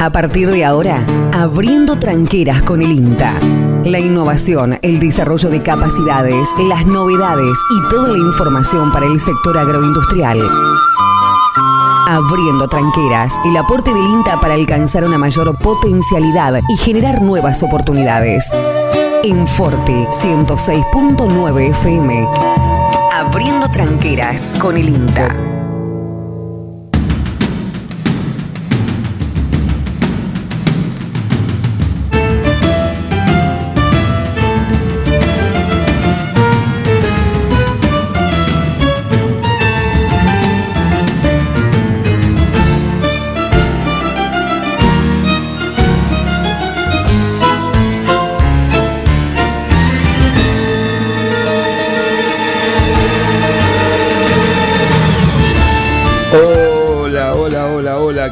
A partir de ahora, abriendo tranqueras con el INTA. La innovación, el desarrollo de capacidades, las novedades y toda la información para el sector agroindustrial. Abriendo tranqueras, el aporte del INTA para alcanzar una mayor potencialidad y generar nuevas oportunidades. En Forte 106.9 FM. Abriendo tranqueras con el INTA.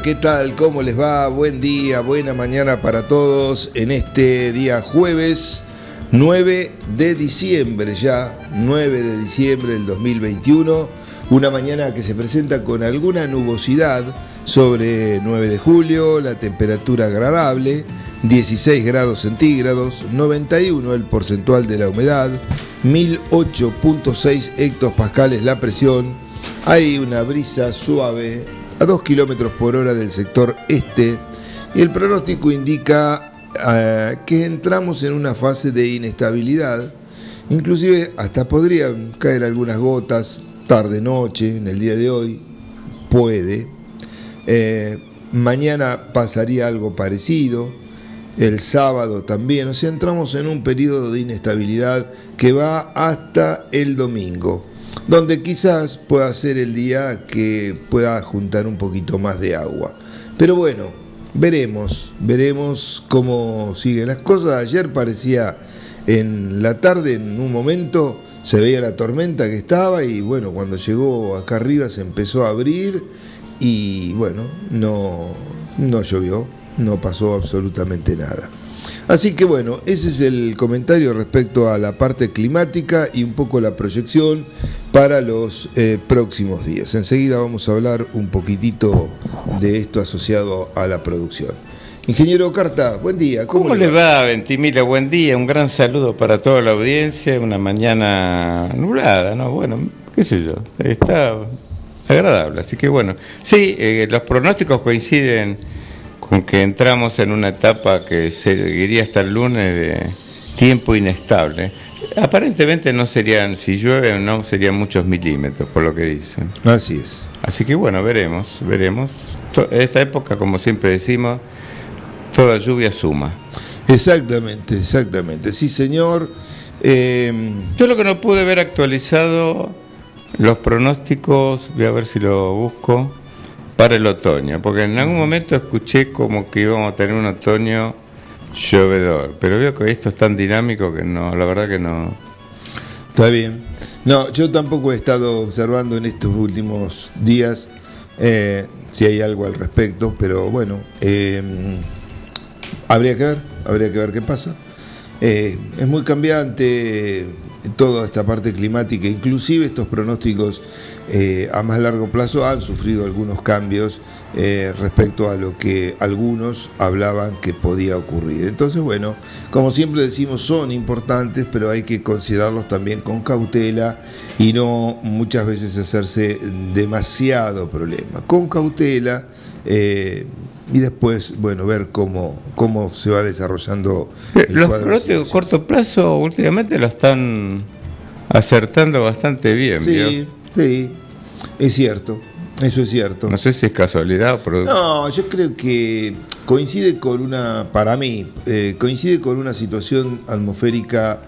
¿Qué tal? ¿Cómo les va? Buen día, buena mañana para todos en este día jueves 9 de diciembre ya, 9 de diciembre del 2021, una mañana que se presenta con alguna nubosidad sobre 9 de julio, la temperatura agradable, 16 grados centígrados, 91 el porcentual de la humedad, 1008.6 hectopascales la presión, hay una brisa suave a 2 kilómetros por hora del sector este y el pronóstico indica eh, que entramos en una fase de inestabilidad, inclusive hasta podrían caer algunas gotas tarde-noche en el día de hoy, puede. Eh, mañana pasaría algo parecido, el sábado también, o sea, entramos en un periodo de inestabilidad que va hasta el domingo donde quizás pueda ser el día que pueda juntar un poquito más de agua. Pero bueno, veremos, veremos cómo siguen las cosas. Ayer parecía en la tarde, en un momento, se veía la tormenta que estaba y bueno, cuando llegó acá arriba se empezó a abrir y bueno, no, no llovió, no pasó absolutamente nada. Así que bueno, ese es el comentario respecto a la parte climática y un poco la proyección para los eh, próximos días. Enseguida vamos a hablar un poquitito de esto asociado a la producción. Ingeniero Carta, buen día. ¿Cómo, le va, Ventimila? Buen día, un gran saludo para toda la audiencia, una mañana nublada, ¿no? Bueno, qué sé yo, está agradable, así que bueno. Sí, eh, los pronósticos coinciden con que entramos en una etapa que seguiría hasta el lunes de tiempo inestable. Aparentemente no serían, si llueve, no serían muchos milímetros, por lo que dicen. Así es. Así que bueno, veremos, veremos. Esta época, como siempre decimos, toda lluvia suma. Exactamente, exactamente. Sí, señor. Eh, Yo lo que no pude ver actualizado, los pronósticos, voy a ver si lo busco para el otoño, porque en algún momento escuché como que íbamos a tener un otoño llovedor, pero veo que esto es tan dinámico que no, la verdad que no. Está bien. No, yo tampoco he estado observando en estos últimos días eh, si hay algo al respecto, pero bueno, eh, habría que ver, habría que ver qué pasa. Eh, es muy cambiante toda esta parte climática, inclusive estos pronósticos eh, a más largo plazo han sufrido algunos cambios eh, respecto a lo que algunos hablaban que podía ocurrir. Entonces, bueno, como siempre decimos, son importantes, pero hay que considerarlos también con cautela y no muchas veces hacerse demasiado problema. Con cautela. Eh, y después, bueno, ver cómo, cómo se va desarrollando el Los pronósticos a corto plazo últimamente lo están acertando bastante bien. Sí, sí, es cierto, eso es cierto. No sé si es casualidad o producto. No, yo creo que coincide con una, para mí, eh, coincide con una situación atmosférica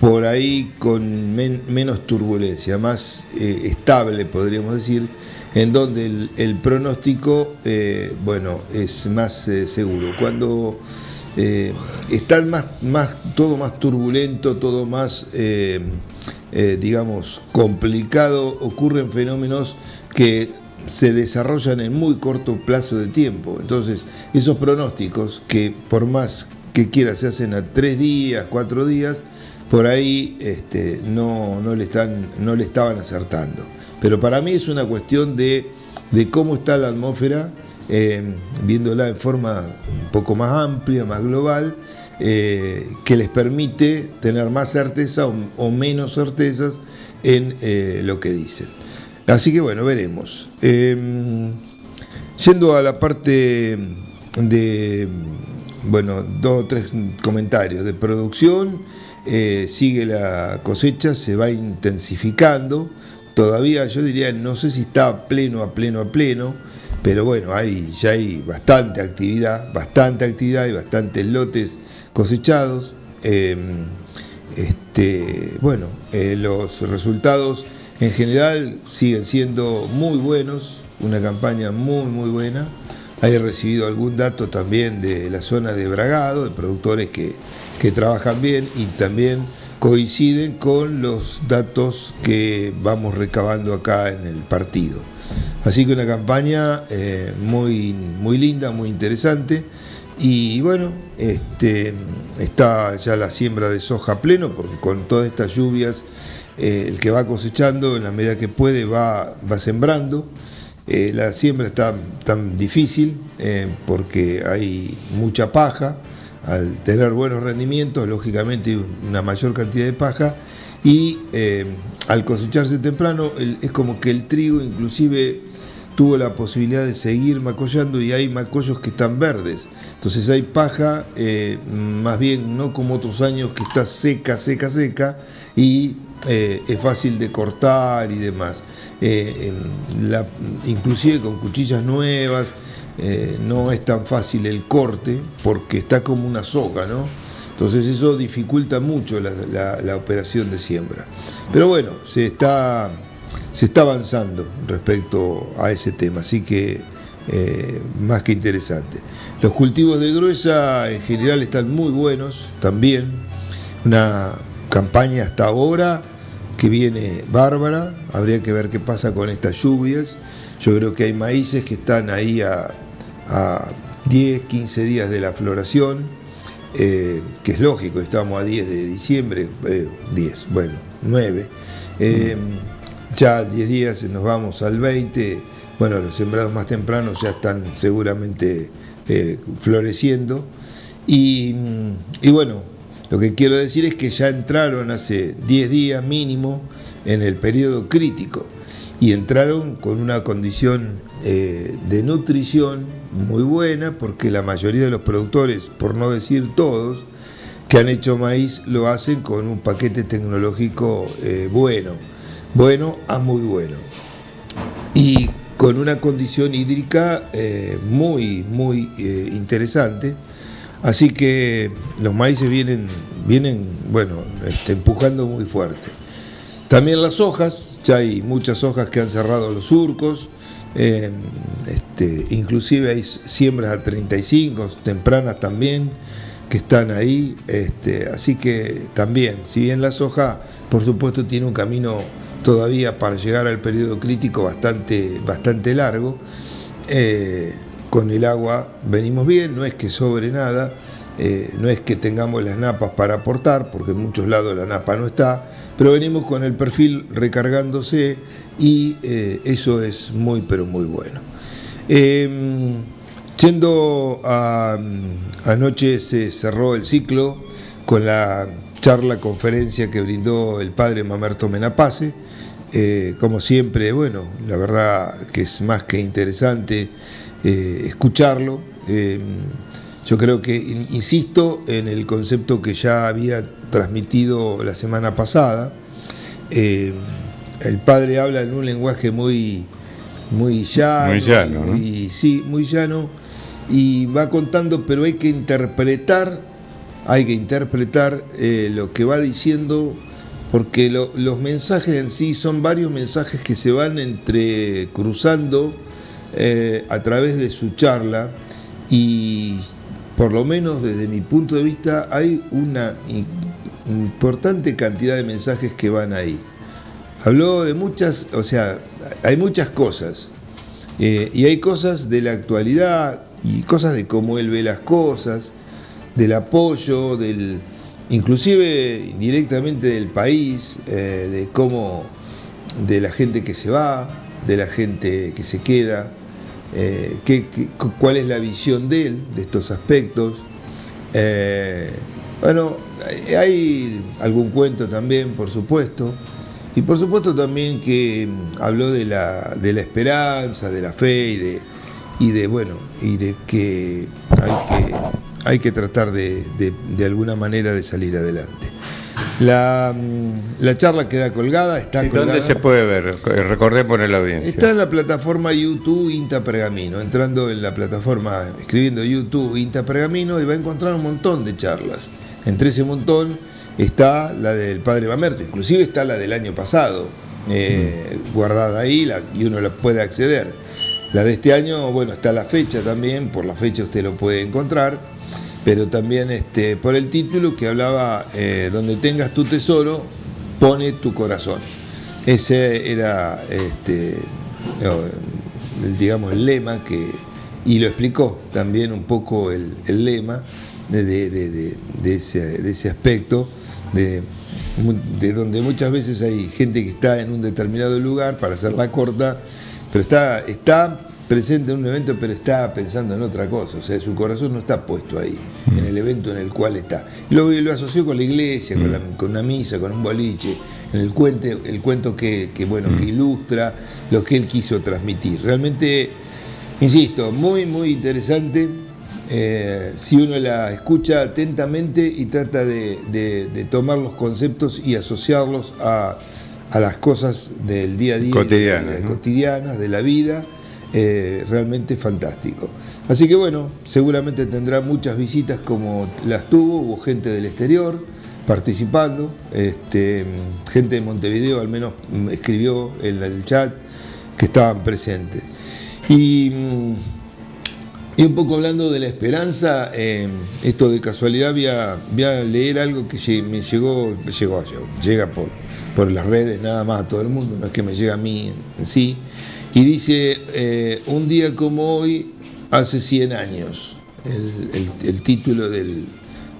por ahí con menos turbulencia, más eh, estable, podríamos decir en donde el, pronóstico, eh, bueno, es más seguro. Cuando está más, más, todo más turbulento, todo más, digamos, complicado, ocurren fenómenos que se desarrollan en muy corto plazo de tiempo. Entonces, esos pronósticos que por más que quiera se hacen a tres días, cuatro días, por ahí este, no, no, le están, no le estaban acertando. Pero para mí es una cuestión de, cómo está la atmósfera eh, viéndola en forma un poco más amplia, más global, eh, que les permite tener más certeza o, menos certezas en eh, lo que dicen. Así que bueno, veremos. Em, yendo a la parte de, bueno, dos o tres comentarios de producción, sigue la cosecha, se va intensificando. Todavía yo diría, no sé si está pleno, a pleno, a pleno, pero bueno, hay, ya hay bastante actividad, bastante actividad y bastantes lotes cosechados. Em, este, bueno, eh, los resultados en general siguen siendo muy buenos, una campaña muy, muy buena. He recibido algún dato también de la zona de Bragado, de productores que, que trabajan bien y también coinciden con los datos que vamos recabando acá en el partido. Así que una campaña eh, muy, muy linda, muy interesante. Y bueno, este, está ya la siembra de soja pleno, porque con todas estas lluvias, eh, el que va cosechando, en la medida que puede, va, va sembrando. Eh, la siembra está tan difícil porque hay mucha paja al tener buenos rendimientos, lógicamente una mayor cantidad de paja, y eh, al cosecharse temprano es como que el trigo inclusive tuvo la posibilidad de seguir macollando y hay macollos que están verdes. Entonces hay paja, eh, más bien no como otros años que está seca, seca, seca y eh, es fácil de cortar y demás. inclusive con cuchillas nuevas, eh, no es tan fácil el corte porque está como una soga, ¿no? Entonces eso dificulta mucho la, operación de siembra. Pero bueno, se está, se está avanzando respecto a ese tema, así que eh, más que interesante. Los cultivos de gruesa en general están muy buenos también. Una campaña hasta ahora que viene bárbara. Habría que ver qué pasa con estas lluvias. Yo creo que hay maíces que están ahí a, a 10, 15 días de la floración, eh, que es lógico, estamos a 10 de diciembre, 10, eh, bueno, 9. Eh, ya 10 días nos vamos al 20, bueno, los sembrados más tempranos ya están seguramente floreciendo. Y, bueno, lo que quiero decir es que ya entraron hace 10 días mínimo en el periodo crítico y entraron con una condición de nutrición muy buena porque la mayoría de los productores, por no decir todos, que han hecho maíz lo hacen con un paquete tecnológico eh, bueno, bueno a muy bueno. Y con una condición hídrica eh, muy, muy eh, interesante. Así que los maíces vienen, vienen bueno, este, empujando muy fuerte. También las hojas, ya hay muchas hojas que han cerrado los surcos, eh, este, inclusive hay siembras a 35, tempranas también, que están ahí. Este, así que también, si bien la soja, por supuesto, tiene un camino todavía para llegar al periodo crítico bastante, bastante largo, eh, con el agua venimos bien, no es que sobre nada, eh, no es que tengamos las napas para aportar, porque en muchos lados la napa no está, pero venimos con el perfil recargándose y eh, eso es muy, pero muy bueno. Yendo a, anoche se cerró el ciclo con la charla, conferencia que brindó el padre Mamerto Menapace. Eh, como siempre, bueno, la verdad que es más que interesante eh, escucharlo. Em, yo creo que, insisto, en el concepto que ya había transmitido la semana pasada. El padre habla en un lenguaje muy, muy llano. Muy llano, y, sí, muy llano. Y va contando, pero hay que interpretar, hay que interpretar eh, lo que va diciendo, porque los mensajes en sí son varios mensajes que se van entre cruzando eh, a través de su charla y por lo menos desde mi punto de vista hay una importante cantidad de mensajes que van ahí. Habló de muchas, o sea, hay muchas cosas. Eh, y hay cosas de la actualidad y cosas de cómo él ve las cosas, del apoyo, del inclusive directamente del país, eh, de cómo, de la gente que se va, de la gente que se queda. eh, qué- cuál es la visión de él de estos aspectos. Eh, bueno, hay- hay algún cuento también, por supuesto. Y por supuesto también que mm, habló de la, de la esperanza, de la fe y de, y de bueno, y de que hay que, hay que tratar de, de- de alguna manera de salir adelante. La, mm, la charla queda colgada, está ¿Y colgada. ¿Dónde se puede ver? Recordemos en la audiencia. Está en la plataforma YouTube Inta Pergamino. Entrando en la plataforma, escribiendo YouTube Inta Pergamino, y va a encontrar un montón de charlas. Entre ese montón está la del padre Mamerto, inclusive está la del año pasado, eh, guardada ahí la- y uno la puede acceder. La de este año, bueno, está la fecha también, por la fecha usted lo puede encontrar, pero también este, por el título que hablaba, eh, donde tengas tu tesoro, pone tu corazón. Ese era, este, el, digamos, el lema que, y lo explicó también un poco el, el lema de, de- de- ese, de ese aspecto, de, de donde muchas veces hay gente que está en un determinado lugar, para hacerla corta, pero está, está presente en un evento, pero está pensando en otra cosa, o sea, su corazón no está puesto ahí, en el evento en el cual está. Y lo, lo asoció con la iglesia, con, la- con una misa, con un boliche, en el cuento, el cuento que, que, bueno, que ilustra lo que él quiso transmitir. Realmente, insisto, muy, muy interesante. eh, si uno la escucha atentamente y trata de, de- de tomar los conceptos y asociarlos a, a las cosas del día a día, Cotidianas, de- ¿no? cotidianas, de la vida, eh, realmente fantástico. Así que bueno, seguramente tendrá muchas visitas como las tuvo, hubo gente del exterior participando, este, gente de Montevideo al menos mm, escribió en el chat que estaban presentes. Y, mm, un poco hablando de la esperanza, eh, esto de casualidad voy a, leer algo que me llegó, me llegó, llega por, por las redes nada más a todo el mundo, no es que me llega a mí en sí, y dice, eh, un día como hoy, hace 100 años, el, el- el título del,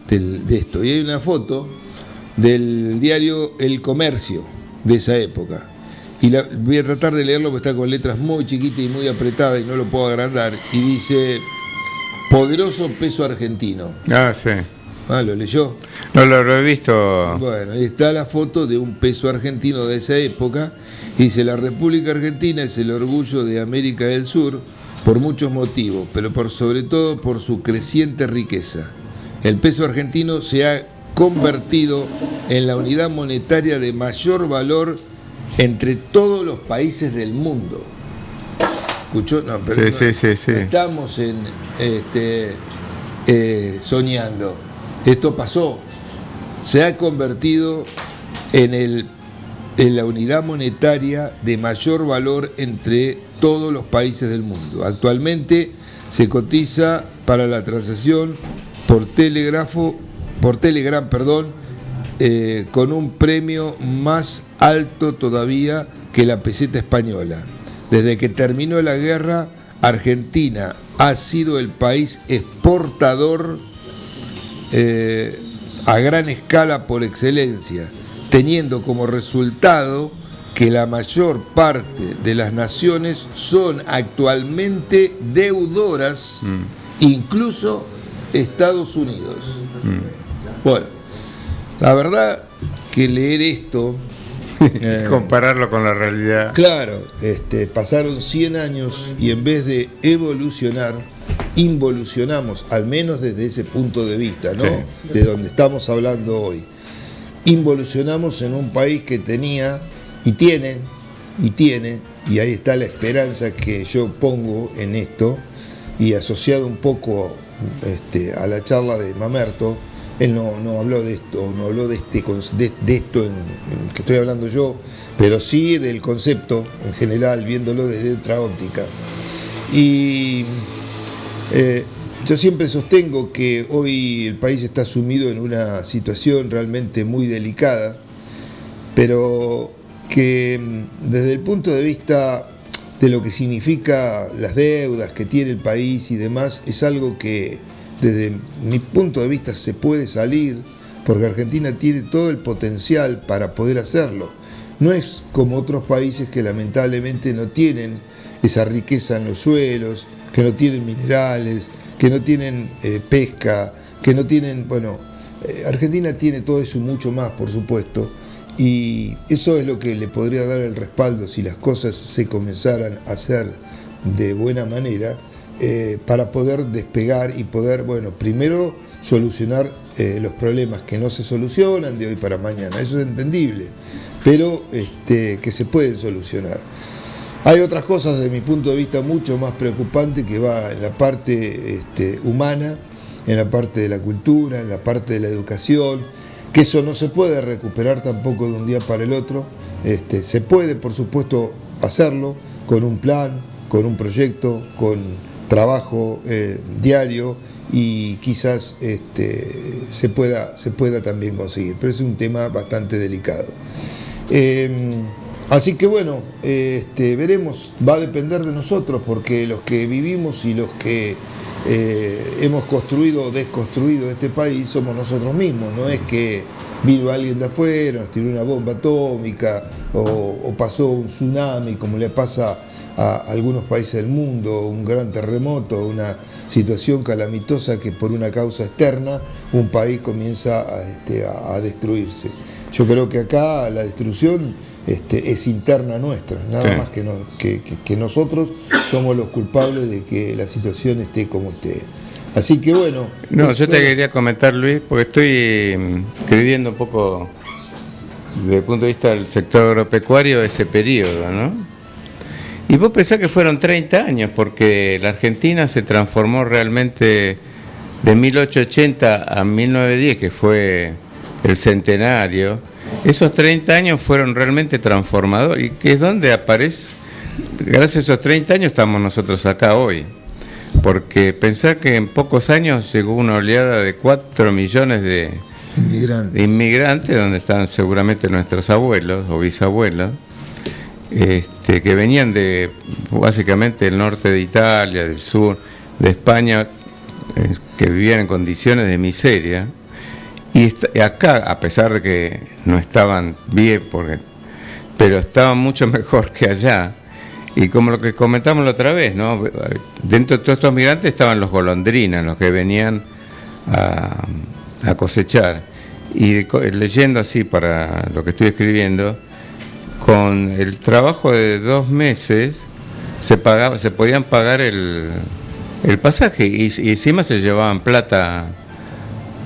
del- de esto, y hay una foto del diario El Comercio de esa época. Y la- voy a tratar de leerlo porque está con letras muy chiquitas y muy apretadas y no lo puedo agrandar. Y dice, poderoso peso argentino. Ah, sí. Ah, ¿lo leyó? No lo, lo he visto. Bueno, ahí está la foto de un peso argentino de esa época. Dice, la República Argentina es el orgullo de América del Sur por muchos motivos, pero por sobre todo por su creciente riqueza. El peso argentino se ha convertido en la unidad monetaria de mayor valor entre todos los países del mundo. ¿Escuchó? No, pero Sí, no- sí, sí, sí. no estamos en, este, eh, soñando. Esto pasó. Se ha convertido en, el, en la unidad monetaria de mayor valor entre todos los países del mundo. Actualmente se cotiza para la transacción por telégrafo, por Telegram, perdón, eh, con un premio más alto todavía que la peseta española. Desde que terminó la guerra, Argentina ha sido el país exportador eh, a gran escala por excelencia, teniendo como resultado que la mayor parte de las naciones son actualmente deudoras, incluso Estados Unidos. Bueno, la verdad que leer esto... eh, Compararlo con la realidad. Claro, este, pasaron 100 años y en vez de evolucionar, involucionamos, al menos desde ese punto de vista, ¿no? Sí. De donde estamos hablando hoy. Involucionamos en un país que tenía y tiene, y tiene, y ahí está la esperanza que yo pongo en esto, y asociado un poco este, a la charla de Mamerto, él no, no habló de esto, no habló de, este, de esto en, en que estoy hablando yo, pero sí del concepto en general, viéndolo desde otra óptica. Y eh, yo siempre sostengo que hoy el país está sumido en una situación realmente muy delicada, pero que mm, desde el punto de vista de lo que significa las deudas que tiene el país y demás, es algo que desde mi punto de vista se puede salir, porque Argentina tiene todo el potencial para poder hacerlo. No es como otros países que lamentablemente no tienen esa riqueza en los suelos, que no tienen minerales, que no tienen eh, pesca, que no tienen, bueno, eh, Argentina tiene todo eso y mucho más, por supuesto, y eso es lo que le podría dar el respaldo si las cosas se comenzaran a hacer de buena manera eh, para poder despegar y poder, bueno, primero solucionar los problemas que no se solucionan de hoy para mañana, eso es entendible, pero este, que se pueden solucionar. Hay otras cosas desde mi punto de vista mucho más preocupante que va en la parte este, humana, en la parte de la cultura, en la parte de la educación, que eso no se puede recuperar tampoco de un día para el otro. Este, se puede, por supuesto, hacerlo con un plan, con un proyecto, con trabajo eh, diario y quizás este, se, pueda, se pueda también conseguir, pero es un tema bastante delicado. Em, así que bueno, este, veremos, va a depender de nosotros, porque los que vivimos y los que eh, hemos construido o desconstruido este país somos nosotros mismos, no es que vino alguien de afuera, nos tiró una bomba atómica o, pasó un tsunami como le pasa a algunos países del mundo, un gran terremoto, una situación calamitosa que por una causa externa un país comienza a, este, destruirse. Yo creo que acá la destrucción este, es interna nuestra, nada más que, que, nosotros somos los culpables de que la situación esté como esté. Así que bueno. No, yo te quería comentar, Luis, porque estoy mm, escribiendo un poco desde el punto de vista del sector agropecuario ese periodo, ¿no? Y vos pensás que fueron 30 años, porque la Argentina se transformó realmente de 1880 a 1910, que fue el centenario. Esos 30 años fueron realmente transformadores. Y que es donde aparece, gracias a esos 30 años estamos nosotros acá hoy, porque pensar que en pocos años llegó una oleada de 4 millones de inmigrantes, donde están seguramente nuestros abuelos o bisabuelos, este, que venían de básicamente del norte de Italia, del sur, de España, eh, que vivían en condiciones de miseria y acá, a pesar de que no estaban bien, porque, pero estaban mucho mejor que allá. Y como lo que comentamos la otra vez, ¿no? Dentro de todos estos migrantes estaban los golondrinas, los que venían a, cosechar. Y leyendo así para lo que estoy escribiendo, con el trabajo de dos meses se pagaba, se podían pagar el, el pasaje y, encima se llevaban plata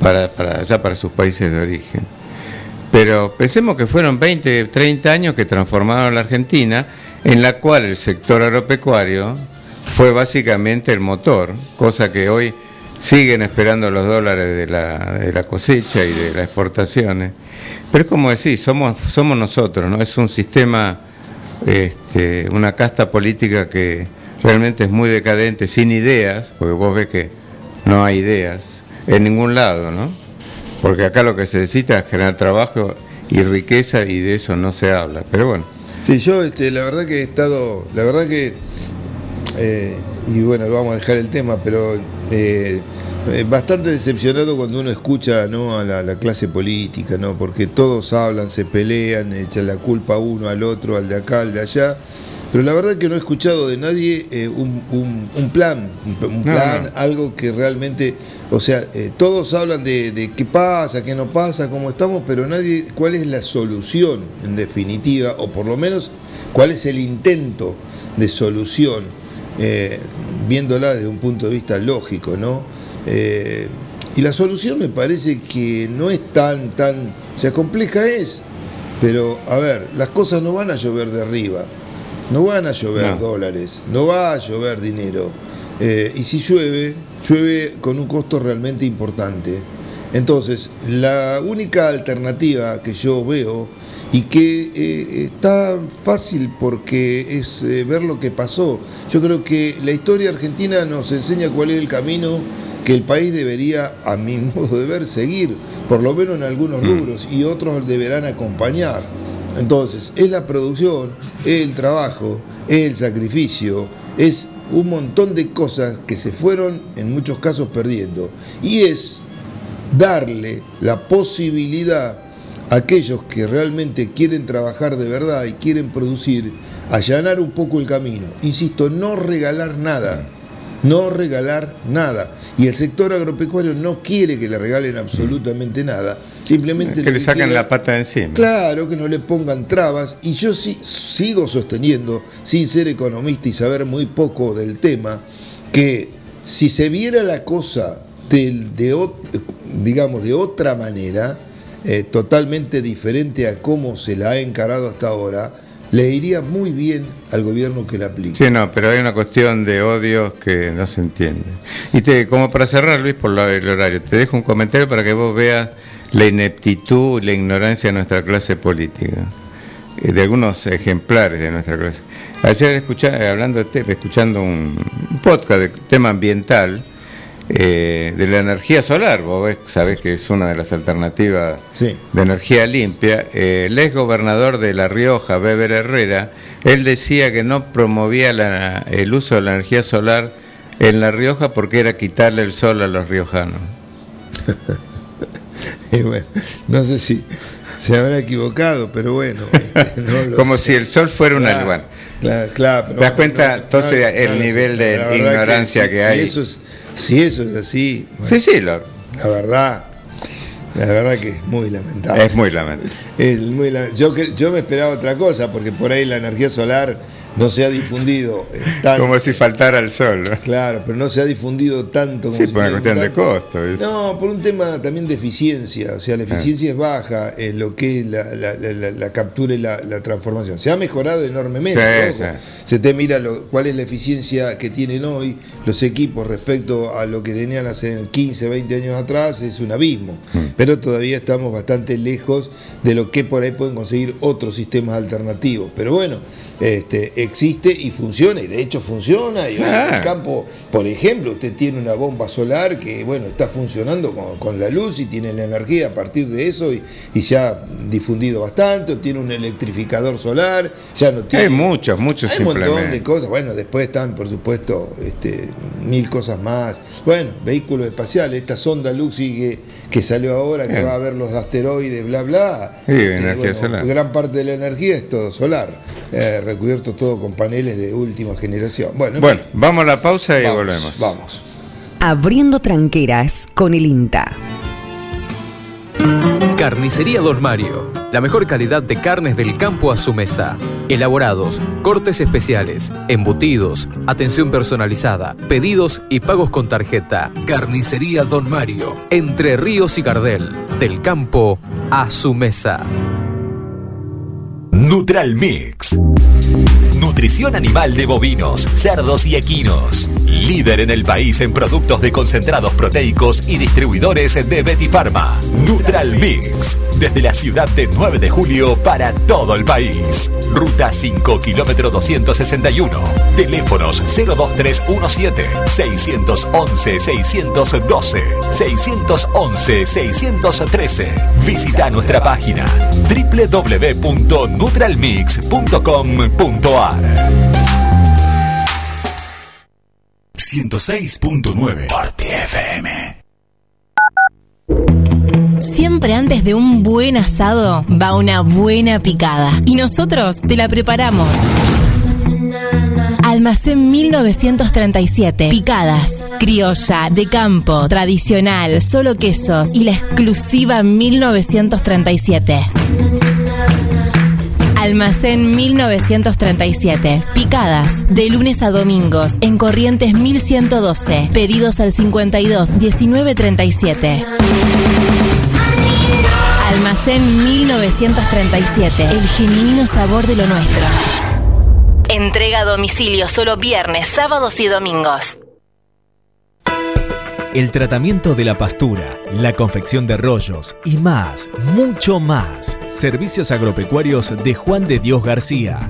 para, para para sus países de origen. Pero pensemos que fueron 20, 30 años que transformaron la Argentina, en la cual el sector agropecuario fue básicamente el motor, cosa que hoy siguen esperando los dólares de la, de la cosecha y de las exportaciones. Pero es como decir, somos, somos nosotros, ¿no? Es un sistema, este, una casta política que realmente es muy decadente, sin ideas, porque vos ves que no hay ideas en ningún lado, ¿no? Porque acá lo que se necesita es generar trabajo y riqueza y de eso no se habla. Pero bueno. Sí, yo este, la verdad que he estado, la verdad que, eh, y bueno, vamos a dejar el tema, pero eh, eh, bastante decepcionado cuando uno escucha ¿no? a la, clase política, ¿no? porque todos hablan, se pelean, echan la culpa uno al otro, al de acá, al de allá pero la verdad que no he escuchado de nadie eh, un, plan, un, plan, algo que realmente, o sea, eh, todos hablan de, qué pasa, qué no pasa, cómo estamos, pero nadie, cuál es la solución en definitiva, o por lo menos cuál es el intento de solución, eh, viéndola desde un punto de vista lógico, ¿no? y la solución me parece que no es tan, tan, o sea, compleja es, pero a ver, las cosas no van a llover de arriba. No van a llover dólares, no va a llover dinero. Eh, y si llueve, llueve con un costo realmente importante. Entonces, la única alternativa que yo veo y que eh, está fácil porque es eh, ver lo que pasó. Yo creo que la historia argentina nos enseña cuál es el camino que el país debería, a mi modo de ver, seguir, por lo menos en algunos mm. rubros, y otros deberán acompañar. Entonces, es la producción, es el trabajo, es el sacrificio, es un montón de cosas que se fueron en muchos casos perdiendo. Y es darle la posibilidad a aquellos que realmente quieren trabajar de verdad y quieren producir, allanar un poco el camino. Insisto, no regalar nada, no regalar nada. Y el sector agropecuario no quiere que le regalen absolutamente nada, simplemente... que le saquen la pata de encima. Claro, que no le pongan trabas. Y yo sí, sigo sosteniendo, sin ser economista y saber muy poco del tema, que si se viera la cosa del- de, digamos, de otra manera, eh, totalmente diferente a cómo se la ha encarado hasta ahora, le iría muy bien al gobierno que la aplique. Sí, no, pero hay una cuestión de odios que no se entiende. Y te, como para cerrar, Luis, por el horario, te dejo un comentario para que vos veas la ineptitud y la ignorancia de nuestra clase política, eh, de algunos ejemplares de nuestra clase. Ayer escucha- hablando de escuchando un podcast de tema ambiental, eh, de la energía solar, vos ves, sabés que es una de las alternativas Sí. de energía limpia, eh, el ex gobernador de La Rioja, Weber Herrera, él decía que no promovía la- el uso de la energía solar en La Rioja porque era quitarle el sol a los riojanos. Y bueno, no sé si se habrá equivocado, pero bueno. este, no Como sé. si el sol fuera una... Claro, Claro, claro, ¿Te das cuenta, entonces, el lo sé. nivel de La verdad ignorancia si- que si hay? eso es- si eso es así, bueno, sí, sí, lo- la verdad, la verdad que es muy lamentable. es muy lamentable. Es muy la- yo, que- yo me esperaba otra cosa, porque por ahí la energía solar no se ha difundido eh, tan... Como si faltara el sol. ¿no? Claro, pero no se ha difundido tanto como Sí, por una cuestión de tanto. costo. No, por un tema también de eficiencia, o sea, la eficiencia es baja en lo que es la, la- la- la- la captura y la, transformación. Se ha mejorado enormemente. Sí, ojo. sí. Se te mira lo- cuál es la eficiencia que tienen hoy los equipos respecto a lo que tenían hace 15, 20 años atrás, es un abismo. Mm. Pero todavía estamos bastante lejos de lo que por ahí pueden conseguir otros sistemas alternativos. Pero bueno, este, existe y funciona, y de hecho funciona. Y en el campo, por ejemplo, usted tiene una bomba solar que bueno está funcionando con, con la luz y tiene la energía a partir de eso y, y se ha difundido bastante, tiene un electrificador solar, ya no tiene. Hay muchos, muchos Hay un montón de cosas. Bueno, después están, por supuesto, este, mil cosas más. Bueno, vehículos espaciales, esta sonda Luxi que, que salió ahora, que va a ver los asteroides, bla, bla. Sí, Este, energía solar. Gran parte de la energía es todo solar, eh, recubierto todo con paneles de última generación. Bueno, en Bueno, vamos a la pausa y vamos, volvemos. Vamos. Abriendo tranqueras con el INTA. Carnicería Don Mario. La mejor calidad de carnes del campo a su mesa. Elaborados, cortes especiales, embutidos, atención personalizada, pedidos y pagos con tarjeta. Carnicería Don Mario. Entre Ríos y Gardel. Del campo a su mesa. Neutral Mix. Nutrición animal de bovinos, cerdos y equinos. Líder en el país en productos de concentrados proteicos y distribuidores de Betty Pharma. Neutral Mix. Desde la ciudad de 9 de julio para todo el país. Ruta 5, kilómetro 261. Teléfonos 02317 611 612 611 613. Visita nuestra página www.nutralmix.com.ar 106.9 Parte FM Siempre antes de un buen asado va una buena picada. Y nosotros te la preparamos. Almacén 1937. Picadas. Criolla, de campo, tradicional, solo quesos y la exclusiva 1937. Almacén 1937. Picadas. De lunes a domingos. En Corrientes 1112. Pedidos al 52 1937. Almacén 1937. El genuino sabor de lo nuestro. Entrega a domicilio solo viernes, sábados y domingos. El tratamiento de la pastura, la confección de rollos y más, mucho más. Servicios agropecuarios de Juan de Dios García.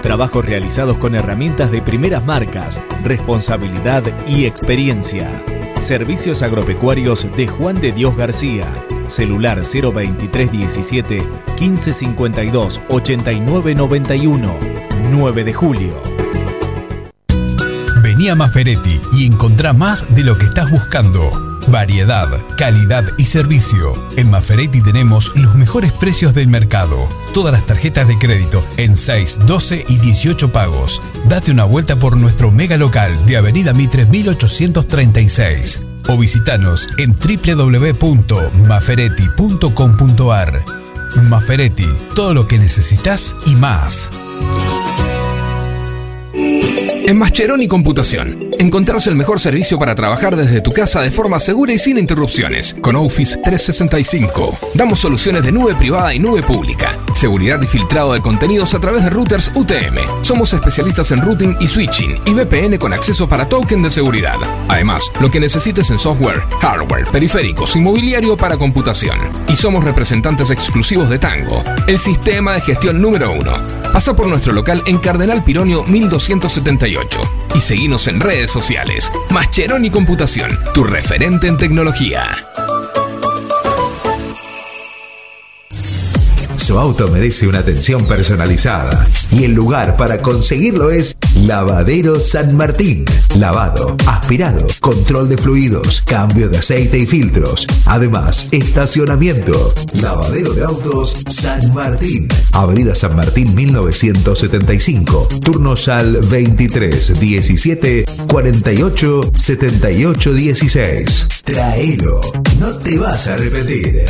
Trabajos realizados con herramientas de primeras marcas, responsabilidad y experiencia. Servicios agropecuarios de Juan de Dios García. Celular 02317 1552 8991. 9 de julio. Vení a Maferetti y encontrá más de lo que estás buscando. Variedad, calidad y servicio. En Maferetti tenemos los mejores precios del mercado. Todas las tarjetas de crédito en 6, 12 y 18 pagos. Date una vuelta por nuestro mega local de Avenida Mitre 1836 o visitanos en www.maferetti.com.ar. Maferetti, todo lo que necesitas y más. En Mascheroni Computación, encontrarás el mejor servicio para trabajar desde tu casa de forma segura y sin interrupciones. Con Office 365, damos soluciones de nube privada y nube pública, seguridad y filtrado de contenidos a través de routers UTM. Somos especialistas en routing y switching y VPN con acceso para token de seguridad. Además, lo que necesites en software, hardware, periféricos y mobiliario para computación. Y somos representantes exclusivos de Tango, el sistema de gestión número uno. Pasa por nuestro local en Cardenal Pironio 1278 y seguimos en redes sociales. Mascheroni Computación, tu referente en tecnología. Su auto merece una atención personalizada y el lugar para conseguirlo es Lavadero San Martín. Lavado, aspirado, control de fluidos, cambio de aceite y filtros. Además, estacionamiento. Lavadero de autos San Martín. Avenida San Martín 1975. Turnos al 23 17 48 78 16. Traelo. No te vas a repetir.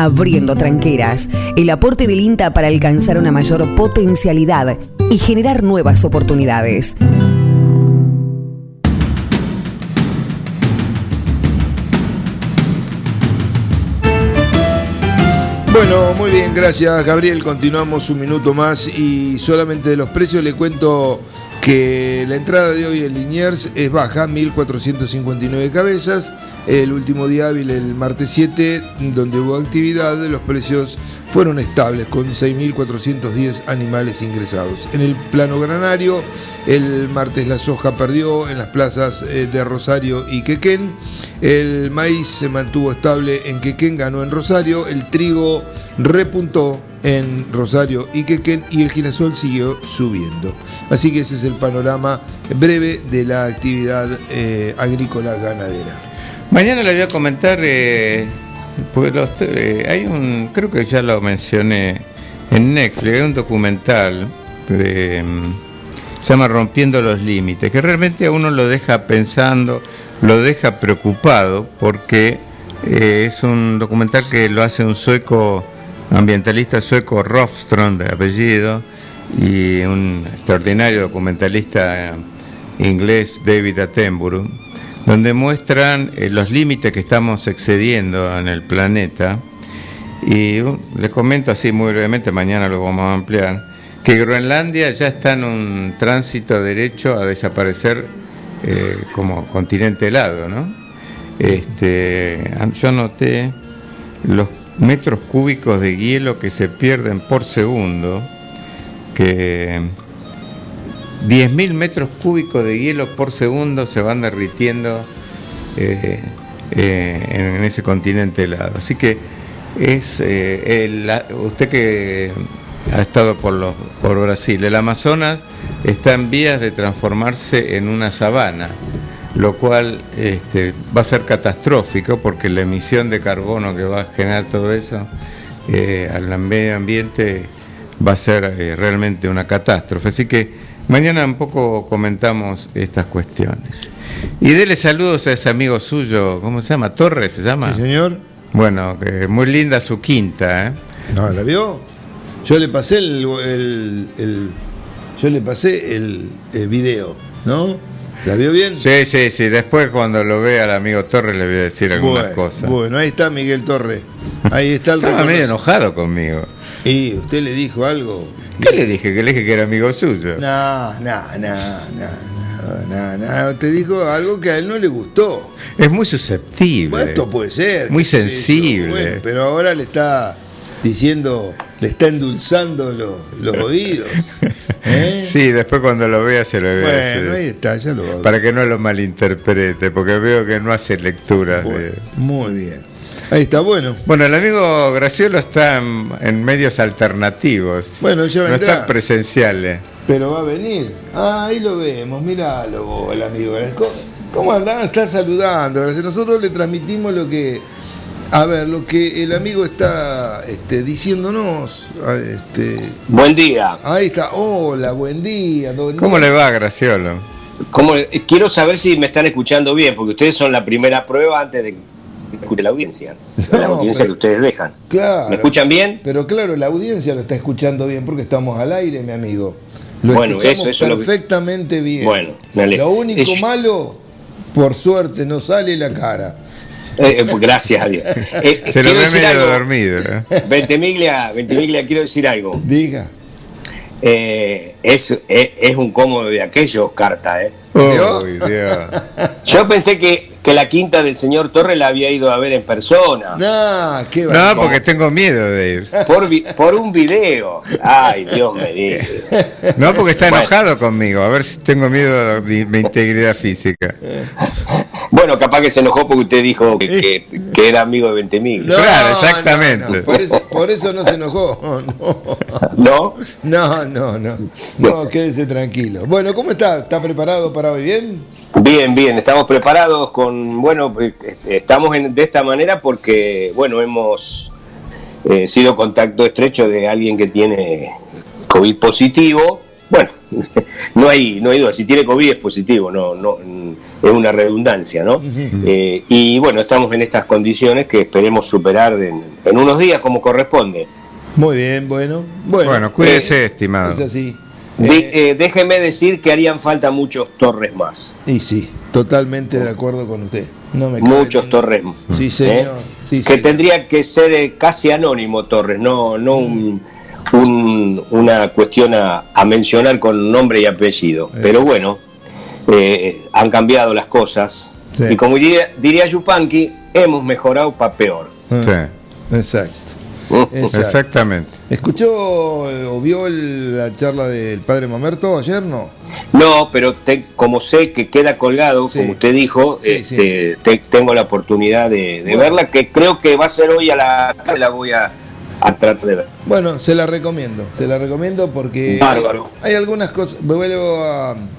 Abriendo tranqueras, el aporte del INTA para alcanzar una mayor potencialidad y generar nuevas oportunidades. Bueno, muy bien, gracias Gabriel. Continuamos un minuto más y solamente de los precios le cuento que la entrada de hoy en Liniers es baja, 1.459 cabezas. El último día hábil, el martes 7, donde hubo actividad, los precios fueron estables, con 6.410 animales ingresados. En el plano granario, el martes la soja perdió en las plazas eh, de Rosario y Quequén. El maíz se mantuvo estable en Quequén, ganó en Rosario. El trigo repuntó en Rosario y y el girasol siguió subiendo. Así que ese es el panorama breve de la actividad eh, agrícola ganadera. Mañana le voy a comentar, eh, los, eh, hay un, creo que ya lo mencioné en Netflix, hay un documental de, mm, se llama Rompiendo los Límites, que realmente a uno lo deja pensando, lo deja preocupado, porque es un documental que lo hace un sueco, ambientalista sueco, Rofström de apellido, y un extraordinario documentalista inglés, David Attenborough donde muestran eh, los límites que estamos excediendo en el planeta. Y uh, les comento así muy brevemente, mañana lo vamos a ampliar, que Groenlandia ya está en un tránsito derecho a desaparecer eh, como continente helado. ¿no? Este, yo noté los metros cúbicos de hielo que se pierden por segundo, que 10.000 metros cúbicos de hielo por segundo se van derritiendo eh, eh, en, ese continente helado. Así que es eh, usted que ha estado por, los, por Brasil, el Amazonas está en vías de transformarse en una sabana, lo cual este, va a ser catastrófico porque la emisión de carbono que va a generar todo eso al medio ambiente va a ser realmente una catástrofe. Así que Mañana un poco comentamos estas cuestiones. Y dele saludos a ese amigo suyo, ¿cómo se llama? Torres se llama. Sí, señor. Bueno, que muy linda su quinta, ¿eh? No, ¿la vio? Yo le pasé el, yo le pasé el, video, ¿no? ¿La vio bien? Sí, sí, sí. Después cuando lo vea al amigo Torres le voy a decir algunas cosas. Bueno, ahí está Miguel Torres. Ahí está el Estaba medio enojado conmigo. ¿Y usted le dijo algo? ¿Qué le dije? Que le dije que era amigo suyo. No, no, no, no. No, no, te dijo algo que a él no le gustó. Es muy susceptible. Bueno, esto puede ser. Muy sensible. pero ahora le está diciendo, le está endulzando los, oídos. ¿eh? Sí, después cuando lo vea se lo voy a Bueno, ahí está, ya lo va Para que no lo malinterprete, porque veo que no hace lectura. Muy bien. Ahí está, bueno. Bueno, el amigo Graciolo está en, medios alternativos. Bueno, ya vendrá. No está presenciales. Pero va a venir. Ah, ahí lo vemos, miralo vos, el amigo. ¿Cómo, cómo andás? Está saludando. Nosotros le transmitimos lo que. A ver, lo que el amigo está este, diciéndonos. Este, buen día. Ahí está. Hola, buen día. ¿Cómo le va, Graciolo? ¿Cómo, quiero saber si me están escuchando bien, porque ustedes son la primera prueba antes de escuche la audiencia. la audiencia que ustedes dejan. Claro. ¿Me escuchan bien? Pero claro, la audiencia lo está escuchando bien porque estamos al aire, mi amigo. Lo bueno, escuchamos eso, perfectamente bien. Bueno, Lo único malo, por suerte, no sale la cara. Eh, eh, pues, gracias a Dios. Eh, Se lo ve medio dormido. Ventimiglia, Ventimiglia, quiero decir algo. Diga. es, es, un cómodo de aquellos, carta, ¿eh? Yo pensé que que la quinta del señor Torres la había ido a ver en persona. No, ¿qué no porque tengo miedo de ir. Por, un video. Ay, Dios me dice. No, porque está enojado conmigo. A ver si tengo miedo de mi, integridad física. Bueno, capaz que se enojó porque usted dijo que, era amigo de 20 mil. claro, exactamente. por, eso, por, eso, no se enojó. No. ¿No? No, no, no. quédese tranquilo. Bueno, ¿cómo está? ¿Está preparado para hoy? ¿Bien? Bien, bien, estamos preparados con, bueno, pues, este, estamos de esta manera porque, bueno, hemos eh, sido contacto estrecho de alguien que tiene COVID positivo. Bueno, no hay, no hay duda, si tiene COVID es positivo, no, no, es una redundancia, ¿no? Eh, y bueno, estamos en estas condiciones que esperemos superar en, unos días como corresponde. Muy bien, bueno. Bueno, bueno cuídese, eh, estimado. Es así. Eh, déjeme decir que harían falta muchos torres más. Y sí, totalmente de acuerdo con usted. No me muchos torres más. Sí, ¿eh? señor. que tendría que ser eh, casi anónimo Torres, no, no un, una cuestión a, mencionar con nombre y apellido. Pero bueno, han cambiado las cosas. Y como diría, diría Yupanqui, hemos mejorado para peor. Sí. Exacto. Exactamente. ¿Escuchó o vio la charla del padre Mamerto ayer, no? No, pero como sé que queda colgado, como usted dijo, este, tengo la oportunidad de, verla, que creo que va a ser hoy a la tarde, la voy a, tratar de ver. Bueno, se la recomiendo, se la recomiendo porque hay, algunas cosas, vuelvo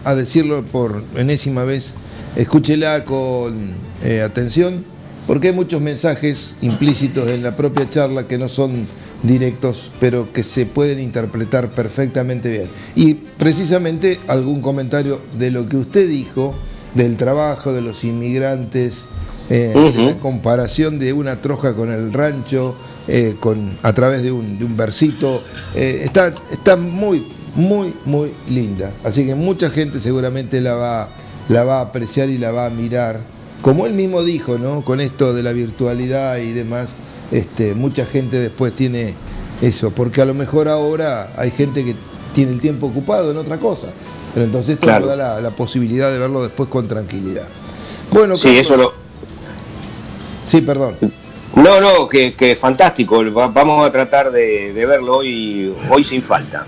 a, decirlo por enésima vez, escúchela con eh, atención porque hay muchos mensajes implícitos en la propia charla que no son directos, pero que se pueden interpretar perfectamente bien. Y precisamente algún comentario de lo que usted dijo, del trabajo de los inmigrantes, eh, de la comparación de una troja con el rancho, eh, con, a través de un, de un versito, eh, está, está muy, muy, muy linda. Así que mucha gente seguramente la va, la va a apreciar y la va a mirar como él mismo dijo, ¿no? Con esto de la virtualidad y demás, este, mucha gente después tiene eso, porque a lo mejor ahora hay gente que tiene el tiempo ocupado en otra cosa, pero entonces esto nos da la, posibilidad de verlo después con tranquilidad. Bueno, sí, eso lo... Sí, perdón. No, no, que, que fantástico. Vamos a tratar de, verlo hoy, hoy sin falta.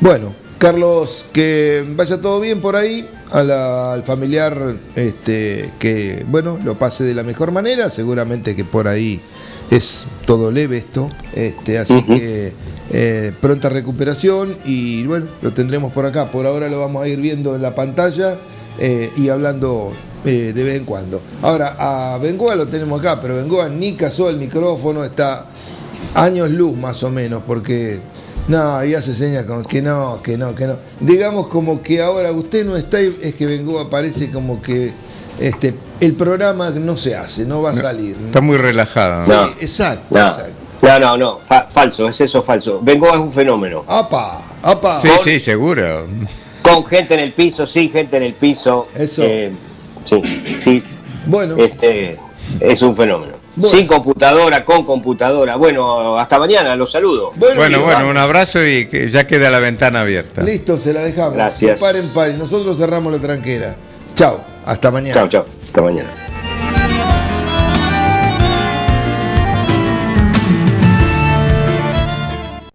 Bueno, Carlos, que vaya todo bien por ahí al familiar este, que, bueno, lo pase de la mejor manera. Seguramente que por ahí es todo leve esto. Este, así que eh, pronta recuperación y, bueno, lo tendremos por acá. Por ahora lo vamos a ir viendo en la pantalla eh, y hablando eh, de vez en cuando. Ahora, a Bengoa lo tenemos acá, pero Bengoa ni casó el micrófono, está años luz más o menos, porque no, y hace señas como que no, que no, que no. Digamos como que ahora usted no está, es que vengo, aparece como que este el programa no se hace, no va a salir. Está muy relajado. Sí, exacto, no. exacto. No, no, no, falso, es eso falso. Vengo es un fenómeno. ¡Apa! ¡Apa! Sí, sí, seguro. Con gente en el piso, sin gente en el piso. Eso. Eh, sí, sí. Bueno. Este, es un fenómeno. Sin computadora, con computadora. Bueno, hasta mañana, los saludo. Bueno, bueno, un abrazo y que ya queda la ventana abierta. Listo, se la dejamos. Gracias. Paren, paren. Nosotros cerramos la tranquera. Chao, hasta mañana. Chao, chao. Hasta mañana.